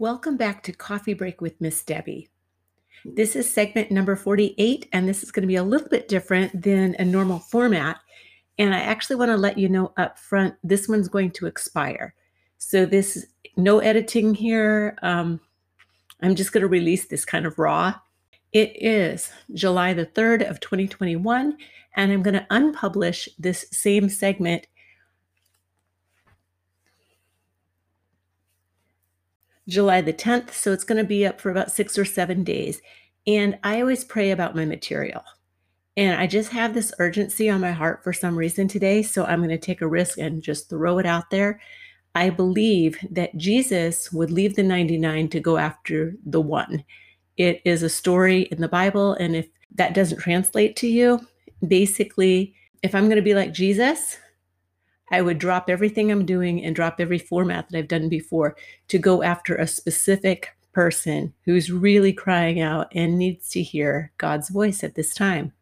Welcome back to Coffee Break with Miss Debbie. This is segment number 48, and this is going to be a little bit different than a normal format. And I actually want to let you know up front this one's going to expire. So, this no editing here. Um, I'm just going to release this kind of raw. It is July the 3rd of 2021, and I'm going to unpublish this same segment July the 10th. So it's going to be up for about six or seven days. And I always pray about my material. And I just have this urgency on my heart for some reason today. So I'm going to take a risk and just throw it out there. I believe that Jesus would leave the 99 to go after the one. It is a story in the Bible. And if that doesn't translate to you, basically, if I'm going to be like Jesus, I would drop everything I'm doing and drop every format that I've done before to go after a specific person who's really crying out and needs to hear God's voice at this time.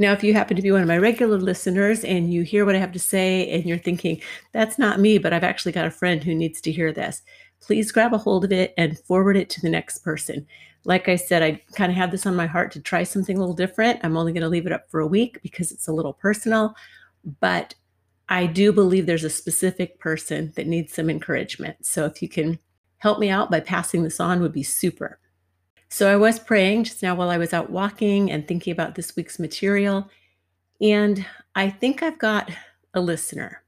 Now, if you happen to be one of my regular listeners and you hear what I have to say and you're thinking, that's not me, but I've actually got a friend who needs to hear this, please grab a hold of it and forward it to the next person. Like I said, I kind of had this on my heart to try something a little different. I'm only going to leave it up for a week because it's a little personal, but I do believe there's a specific person that needs some encouragement. So if you can help me out by passing this on would be super. So I was praying just now while I was out walking and thinking about this week's material. And I think I've got a listener.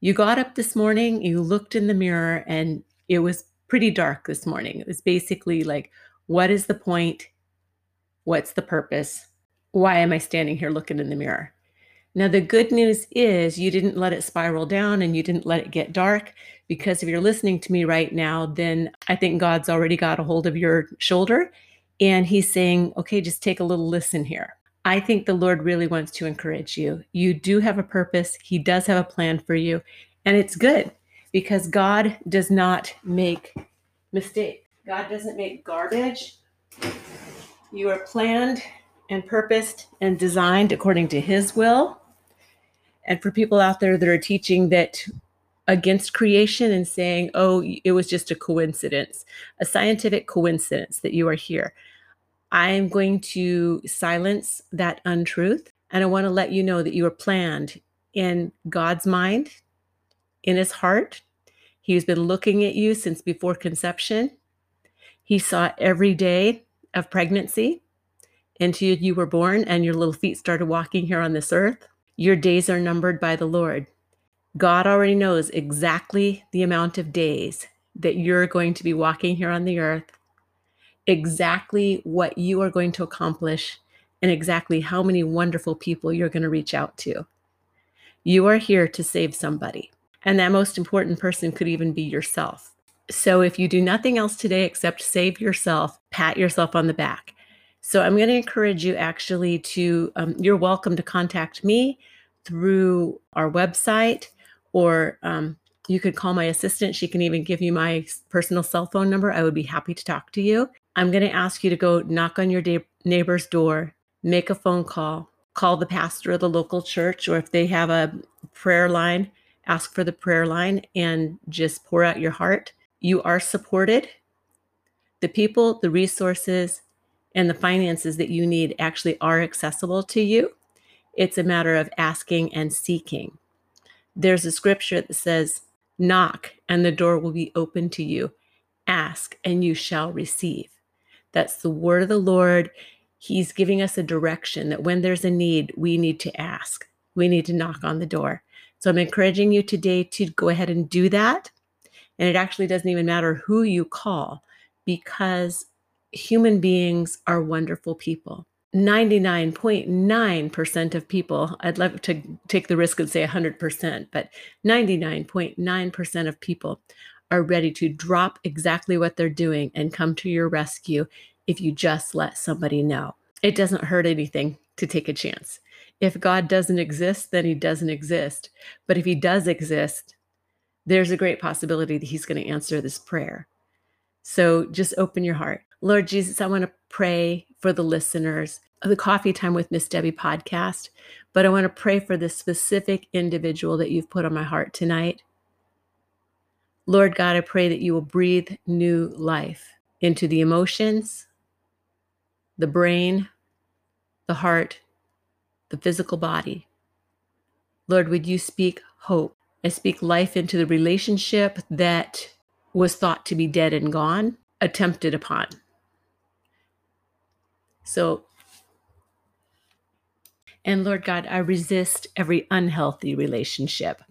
You got up this morning, you looked in the mirror, and it was pretty dark this morning. It was basically like, what is the point? What's the purpose? Why am I standing here looking in the mirror? Now, the good news is you didn't let it spiral down and you didn't let it get dark because if you're listening to me right now, then I think God's already got a hold of your shoulder and He's saying, okay, just take a little listen here. I think the Lord really wants to encourage you. You do have a purpose, He does have a plan for you, and it's good because God does not make mistakes. God doesn't make garbage. You are planned and purposed and designed according to His will and for people out there that are teaching that against creation and saying, oh, it was just a coincidence, a scientific coincidence that you are here. I am going to silence that untruth. And I want to let you know that you are planned in God's mind, in his heart. He's been looking at you since before conception. He saw every day of pregnancy until you were born and your little feet started walking here on this earth. Your days are numbered by the Lord. God already knows exactly the amount of days that you're going to be walking here on the earth, exactly what you are going to accomplish, and exactly how many wonderful people you're going to reach out to. You are here to save somebody, and that most important person could even be yourself. So if you do nothing else today except save yourself, pat yourself on the back. So I'm going to encourage you actually to, um, you're welcome to contact me through our website or um, you could call my assistant. She can even give you my personal cell phone number. I would be happy to talk to you. I'm going to ask you to go knock on your da- neighbor's door, make a phone call, call the pastor of the local church, or if they have a prayer line, ask for the prayer line and just pour out your heart. You are supported. The people, the resources, and the finances that you need actually are accessible to you. It's a matter of asking and seeking. There's a scripture that says, Knock and the door will be open to you. Ask and you shall receive. That's the word of the Lord. He's giving us a direction that when there's a need, we need to ask. We need to knock on the door. So I'm encouraging you today to go ahead and do that. And it actually doesn't even matter who you call because human beings are wonderful people. 99.9% of people, I'd love to take the risk and say 100%, but 99.9% of people are ready to drop exactly what they're doing and come to your rescue if you just let somebody know. It doesn't hurt anything to take a chance. If God doesn't exist, then he doesn't exist. But if he does exist, there's a great possibility that he's going to answer this prayer. So just open your heart. Lord Jesus, I want to pray for the listeners of the Coffee Time with Miss Debbie podcast, but I want to pray for the specific individual that you've put on my heart tonight. Lord God, I pray that you will breathe new life into the emotions, the brain, the heart, the physical body. Lord, would you speak hope? I speak life into the relationship that was thought to be dead and gone, attempted upon. So, and Lord God, I resist every unhealthy relationship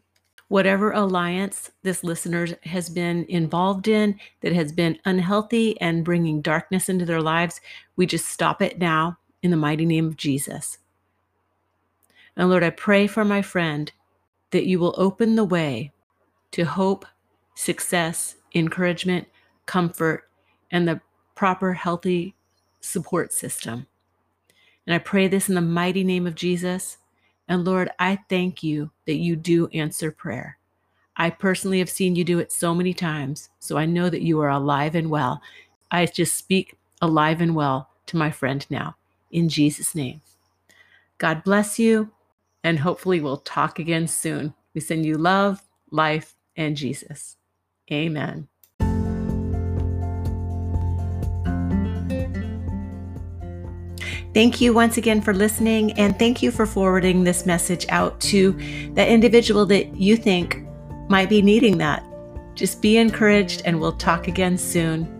whatever alliance this listener has been involved in that has been unhealthy and bringing darkness into their lives, we just stop it now in the mighty name of Jesus. And Lord, I pray for my friend that you will open the way to hope, success, encouragement, comfort, and the proper healthy support system. And I pray this in the mighty name of Jesus. And Lord, I thank you that you do answer prayer. I personally have seen you do it so many times, so I know that you are alive and well. I just speak alive and well to my friend now in Jesus' name. God bless you, and hopefully we'll talk again soon. We send you love, life, and Jesus. Amen. Thank you once again for listening, and thank you for forwarding this message out to that individual that you think might be needing that. Just be encouraged, and we'll talk again soon.